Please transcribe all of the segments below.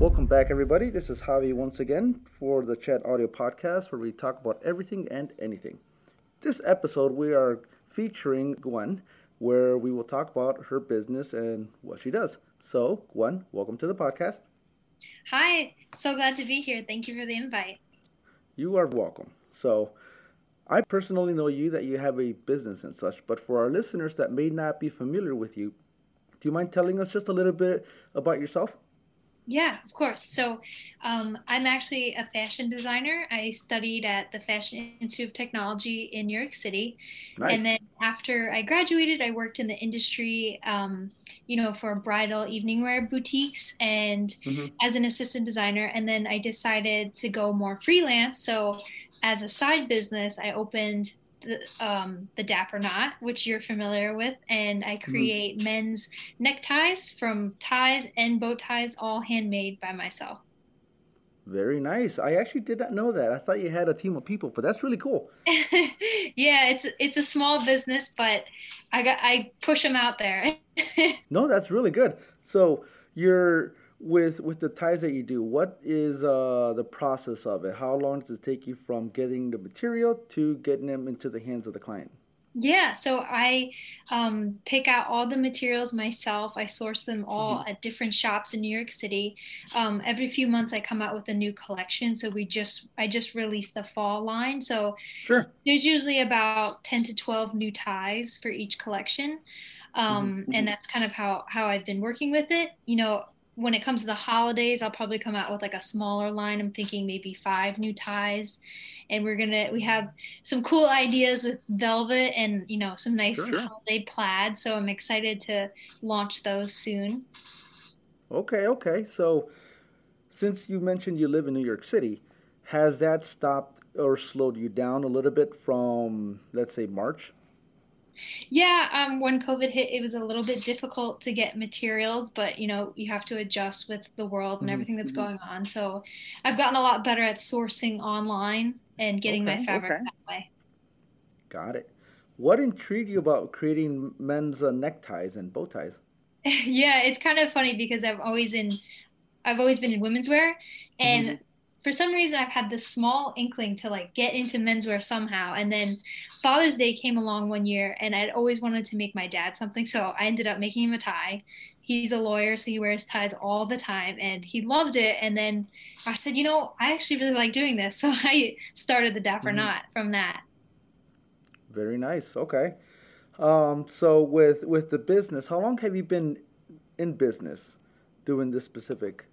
Welcome back, everybody. This is Javi once again for the Chat Audio Podcast, where we talk about everything and anything. This episode, we are featuring Gwen, where we will talk about her business and what she does. So, Gwen, welcome to the podcast. Hi, so glad to be here. Thank you for the invite. You are welcome. So, I personally know you that you have a business and such, but for our listeners that may not be familiar with you, do you mind telling us just a little bit about yourself? Yeah, of course. So um, I'm actually a fashion designer. I studied at the Fashion Institute of Technology in New York City. Nice. And then after I graduated, I worked in the industry, um, you know, for bridal evening wear boutiques and mm-hmm. as an assistant designer. And then I decided to go more freelance. So as a side business, I opened the, um, the Dapper Knot, which you're familiar with, and I mm-hmm. create mm-hmm. men's neckties from ties and bow ties, all handmade by myself. Very nice. I actually did not know that. I thought you had a team of people, but that's really cool. yeah, it's it's a small business, but I got I push them out there. no, that's really good. So you're with with the ties that you do what is uh, the process of it? How long does it take you from getting the material to getting them into the hands of the client? Yeah so i um, pick out all the materials myself. I source them all mm-hmm. at different shops in new york city. Um, every few months i come out with a new collection so we just i just released the fall line. So sure. there's usually about 10 to 12 new ties for each collection. Um, mm-hmm. and that's kind of how how i've been working with it. You know when it comes to the holidays, I'll probably come out with like a smaller line. I'm thinking maybe five new ties. And we're gonna we have some cool ideas with velvet and you know some nice sure. holiday plaid. So I'm excited to launch those soon. Okay, okay. So since you mentioned you live in New York City, has that stopped or slowed you down a little bit from let's say March? Yeah, um, when COVID hit, it was a little bit difficult to get materials, but you know, you have to adjust with the world and mm-hmm. everything that's mm-hmm. going on. So I've gotten a lot better at sourcing online and getting okay, my fabric okay. that way. Got it. What intrigued you about creating men's uh, neckties and bow ties? yeah, it's kind of funny because I've always in I've always been in women's wear and mm-hmm for some reason I've had this small inkling to like get into menswear somehow. And then Father's Day came along one year and I'd always wanted to make my dad something. So I ended up making him a tie. He's a lawyer, so he wears ties all the time and he loved it. And then I said, you know, I actually really like doing this. So I started the Dapper mm-hmm. Knot from that. Very nice. Okay. Um, so with with the business, how long have you been in business doing this specific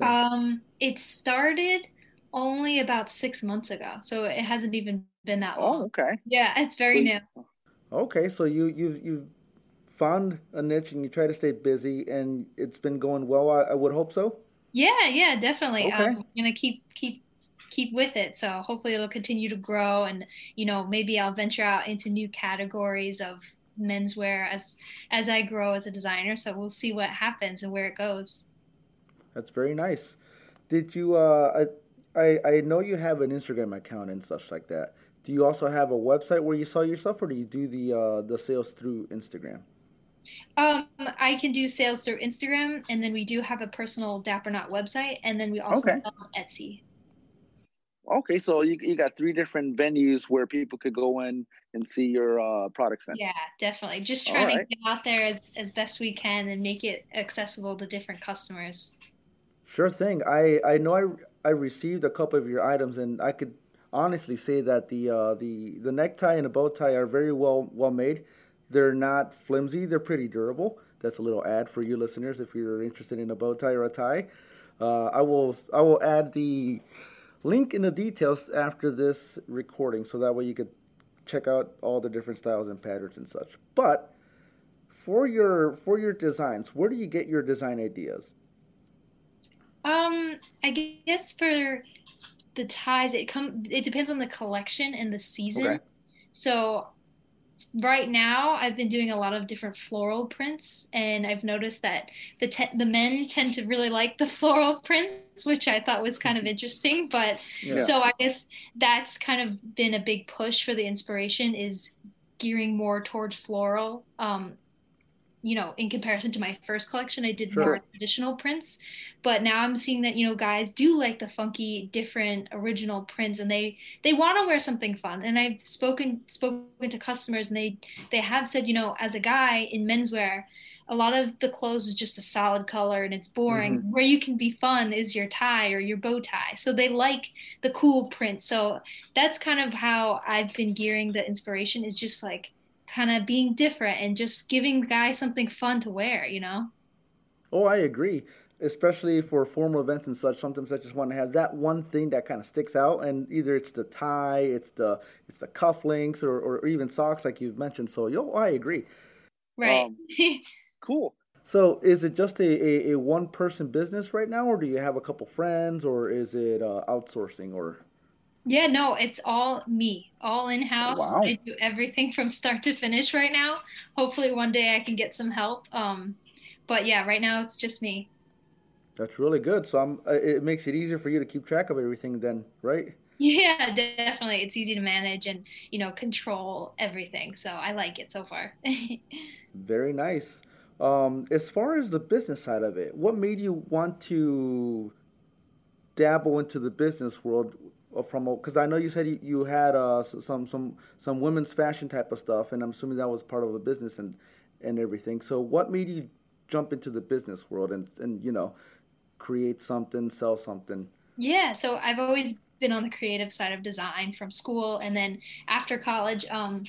um, it started only about six months ago, so it hasn't even been that long. Oh, okay. Yeah, it's very so, new. Okay, so you you you found a niche and you try to stay busy, and it's been going well. I, I would hope so. Yeah, yeah, definitely. Okay. Um, I'm gonna keep keep keep with it. So hopefully it'll continue to grow, and you know maybe I'll venture out into new categories of menswear as as I grow as a designer. So we'll see what happens and where it goes. That's very nice. Did you? Uh, I I know you have an Instagram account and such like that. Do you also have a website where you sell yourself, or do you do the uh, the sales through Instagram? Um, I can do sales through Instagram, and then we do have a personal Dapper Knot website, and then we also okay. sell on Etsy. Okay, so you, you got three different venues where people could go in and see your uh, products. In. Yeah, definitely. Just trying right. to get out there as, as best we can and make it accessible to different customers. Sure thing. I, I know I, I received a couple of your items, and I could honestly say that the uh, the the necktie and the bow tie are very well well made. They're not flimsy. They're pretty durable. That's a little ad for you listeners if you're interested in a bow tie or a tie. Uh, I will I will add the link in the details after this recording, so that way you could check out all the different styles and patterns and such. But for your for your designs, where do you get your design ideas? Um, I guess for the ties, it come it depends on the collection and the season. Okay. So right now I've been doing a lot of different floral prints and I've noticed that the te- the men tend to really like the floral prints which I thought was kind of interesting but yeah. so I guess that's kind of been a big push for the inspiration is gearing more towards floral um you know, in comparison to my first collection, I did Sure. more traditional prints. But now I'm seeing that, you know, guys do like the funky, different original prints and they they want to wear something fun. And I've spoken spoken to customers and they they have said, you know, as a guy in menswear, a lot of the clothes is just a solid color and it's boring. hmm Where you can be fun is your tie or your bow tie. So they like the cool prints. So that's kind of how I've been gearing the inspiration is just like kind of being different and just giving guys something fun to wear, you know? Oh, I agree. Especially for formal events and such, sometimes I just want to have that one thing that kind of sticks out, and either it's the tie, it's the it's the cufflinks, or, or even socks, like you've mentioned. So, yo, I agree. Right. Um, cool. So, is it just a, a, a one person business right now, or do you have a couple friends, or is it uh, outsourcing, or Yeah, no, it's all me, all in-house. wow, I do everything from start to finish right now. Hopefully one day I can get some help. Um, but yeah, right now it's just me. that's really good. So, I'm uh, it makes it easier for you to keep track of everything, then, right? Yeah, definitely. It's easy to manage and, you know, control everything. So I like it so far. Very nice. Um, as far as the business side of it, what made you want to dabble into the business world from because I know you said you, had uh, some some some women's fashion type of stuff, and I'm assuming that was part of a business and and everything. So what made you jump into the business world and and you know create something, sell something? Yeah, so I've always been on the creative side of design from school and then after college. Um,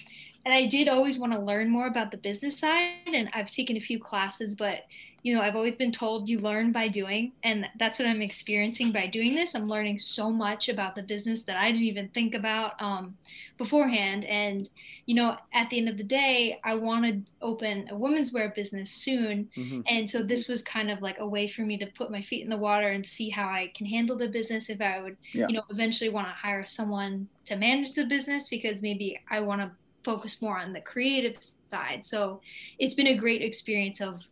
and I did always want to learn more about the business side, and I've taken a few classes, but you know, I've always been told you learn by doing, and that's what I'm experiencing by doing this. I'm learning so much about the business that I didn't even think about um, beforehand. And you know, at the end of the day, I want to open a women's wear business soon, hmm and so this was kind of like a way for me to put my feet in the water and see how I can handle the business if I would, Yeah. you know, eventually want to hire someone to manage the business because maybe I want to focus more on the creative side. So it's been a great experience of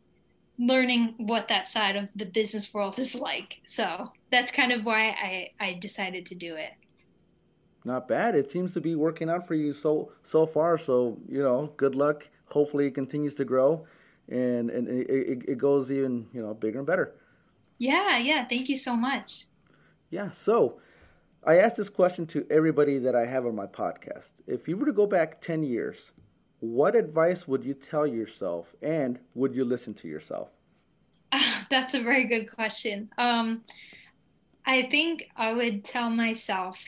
learning what that side of the business world is like. So that's kind of why I, I decided to do it. Not bad. It seems to be working out for you so so far. So you know, good luck. Hopefully, it continues to grow, and and it, it, goes even you know bigger and better. Yeah, yeah. Thank you so much. Yeah. So I asked this question to everybody that I have on my podcast. If you were to go back 10 years, what advice would you tell yourself and would you listen to yourself? That's a very good question. Um, I think I would tell myself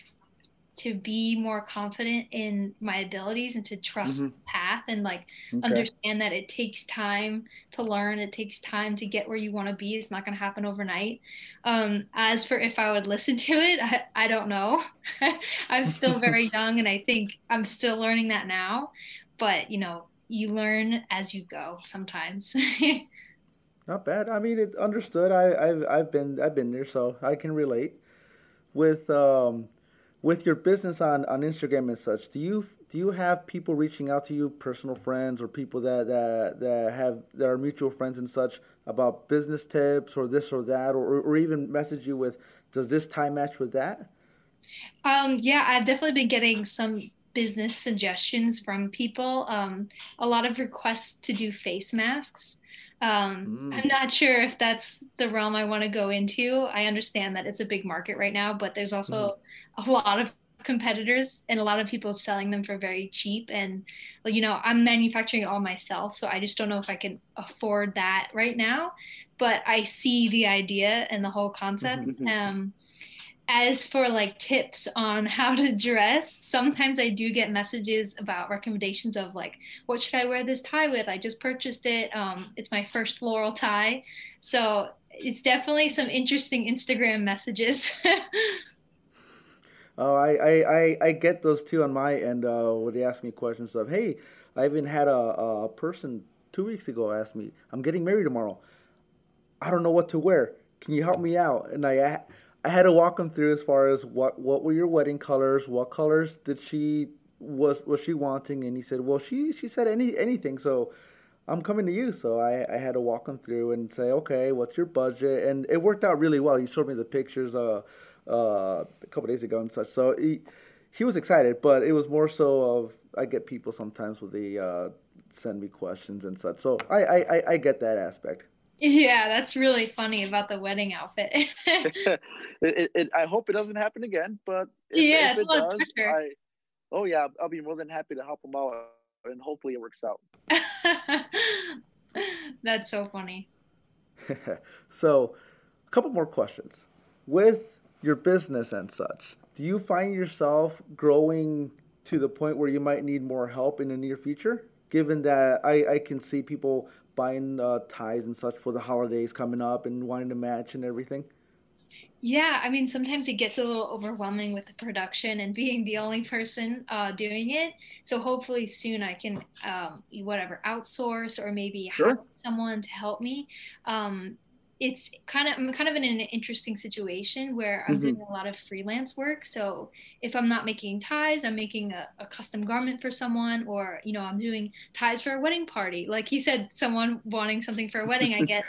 to be more confident in my abilities and to trust hmm the path and like Okay. understand that it takes time to learn. It takes time to get where you want to be. It's not going to happen overnight. Um, as for if I would listen to it, I, I don't know. I'm still very young and I think I'm still learning that now. But, you know, you learn as you go sometimes. Not bad. I mean, it understood. I, I've I've been I've been there, so I can relate. With um, with your business on, on Instagram and such, do you do you have people reaching out to you, personal friends or people that, that that have that are mutual friends and such about business tips or this or that, or or even message you with, does this tie match with that? Um, yeah, I've definitely been getting some business suggestions from people. Um, a lot of requests to do face masks. Um, I'm Mm, not sure if that's the realm I want to go into. I understand that it's a big market right now, but there's also a lot of competitors and a lot of people selling them for very cheap. And, well, you know, I'm manufacturing it all myself, so I just don't know if I can afford that right now. But I see the idea and the whole concept. hmm Mhm. Um, as for like tips on how to dress, sometimes I do get messages about recommendations of like, what should I wear this tie with? I just purchased it. Um, it's my first floral tie. So it's definitely some interesting Instagram messages. Oh, I, I, I, get those too on my end. Uh, when they ask me questions of, hey, I even had a, a person two weeks ago ask me, I'm getting married tomorrow. I don't know what to wear. Can you help me out? And I I had to walk them through as far as what what were your wedding colors, what colors did she was was she wanting, and he said, well, she she said any anything. So I'm coming to you. So I I had to walk him through and say, okay, what's your budget? And it worked out really well. He showed me the pictures uh uh a couple days ago and such. So he he was excited, but it was more so of I get people sometimes with the uh send me questions and such. So I I, I get that aspect. Yeah, that's really funny about the wedding outfit. it, it, it, I hope it doesn't happen again, but if, yeah, if it does, I, oh yeah, I'll be more than happy to help them out, and hopefully it works out. that's so funny. so, a couple more questions. With your business and such, do you find yourself growing to the point where you might need more help in the near future? Given that I, I can see people buying uh, ties and such for the holidays coming up and wanting to match and everything? Yeah, I mean, sometimes it gets a little overwhelming with the production and being the only person uh, doing it. So hopefully soon I can, um, whatever, outsource or maybe sure. have someone to help me. Um, it's kind of I'm kind of in an interesting situation where I'm mm-hmm. doing a lot of freelance work. So if I'm not making ties, I'm making a, a, custom garment for someone, or you know, I'm doing ties for a wedding party. Like you said, someone wanting something for a wedding, I get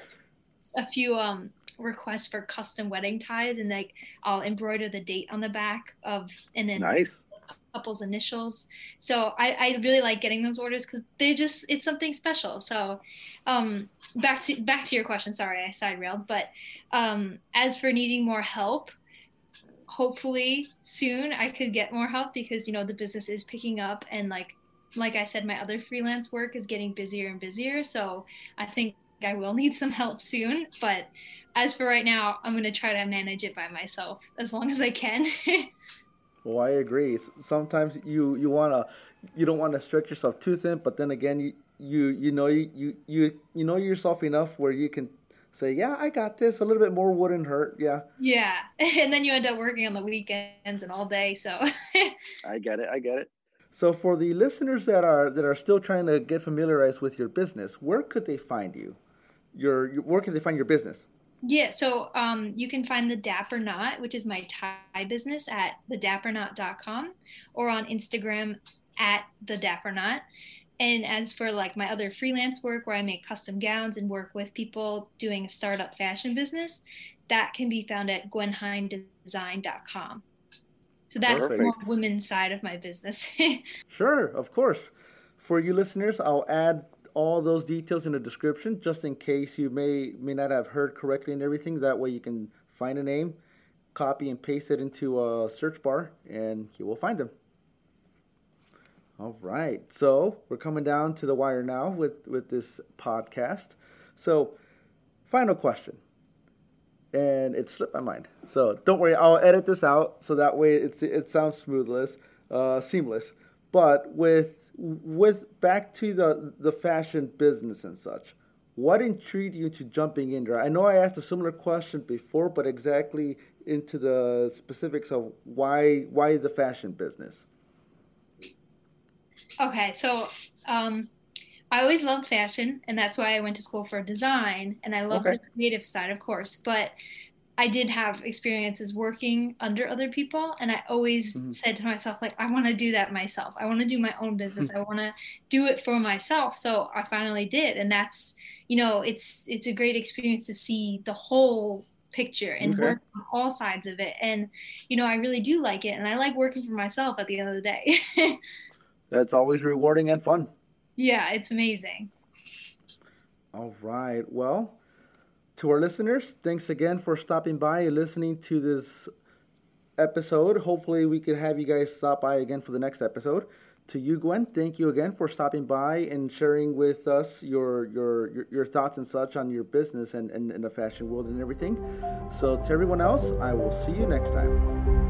a few um, requests for custom wedding ties, and like I'll embroider the date on the back of, and then nice couple's initials. So I, I really like getting those orders because they're just it's something special. So um, back to back to your question. Sorry, I side railed. But um, as for needing more help, hopefully soon I could get more help because you know the business is picking up and like like I said, my other freelance work is getting busier and busier. So I think I will need some help soon. But as for right now, I'm going to try to manage it by myself as long as I can. Well, I agree. Sometimes you you wanna you don't want to stretch yourself too thin, but then again, you you you know you you you know yourself enough where you can say, yeah, I got this. A little bit more wouldn't hurt. Yeah. Yeah, and then you end up working on the weekends and all day. So. I get it. I get it. So for the listeners that are that are still trying to get familiarized with your business, where could they find you? Your, your where can they find your business? Yeah, so um, you can find the Dapper Knot, which is my tie business, at thedapperknot.com or on Instagram at the Dapper Knot. And as for like my other freelance work where I make custom gowns and work with people doing a startup fashion business, that can be found at gwenheindesign.com. So that's Perfect. the more women's side of my business. sure, of course. For you listeners, I'll add all those details in the description just in case you may may not have heard correctly and everything. That way you can find a name, copy and paste it into a search bar, and you will find them. All right, so we're coming down to the wire now with with this podcast. So, final question, and it slipped my mind. So don't worry, I'll edit this out so that way it's it sounds smoothless, uh, seamless. But with with back to the the fashion business and such, what intrigued you to jumping in there? I know I asked a similar question before, but exactly into the specifics of why why the fashion business. Okay, so um, I always loved fashion, and that's why I went to school for design, and I love okay. the creative side, of course. But I did have experiences working under other people, and I always mm-hmm. said to myself, like, I want to do that myself. I want to do my own business. I want to do it for myself. So I finally did, and that's, you know, it's it's a great experience to see the whole picture and okay. work on all sides of it. And you know, I really do like it, and I like working for myself at the end of the day. that's always rewarding and fun. Yeah, it's amazing. All right. Well, to our listeners, thanks again for stopping by and listening to this episode. Hopefully, we could have you guys stop by again for the next episode. To you, Gwen, thank you again for stopping by and sharing with us your your your, thoughts and such on your business and, and, and the fashion world and everything. So, to everyone else, I will see you next time.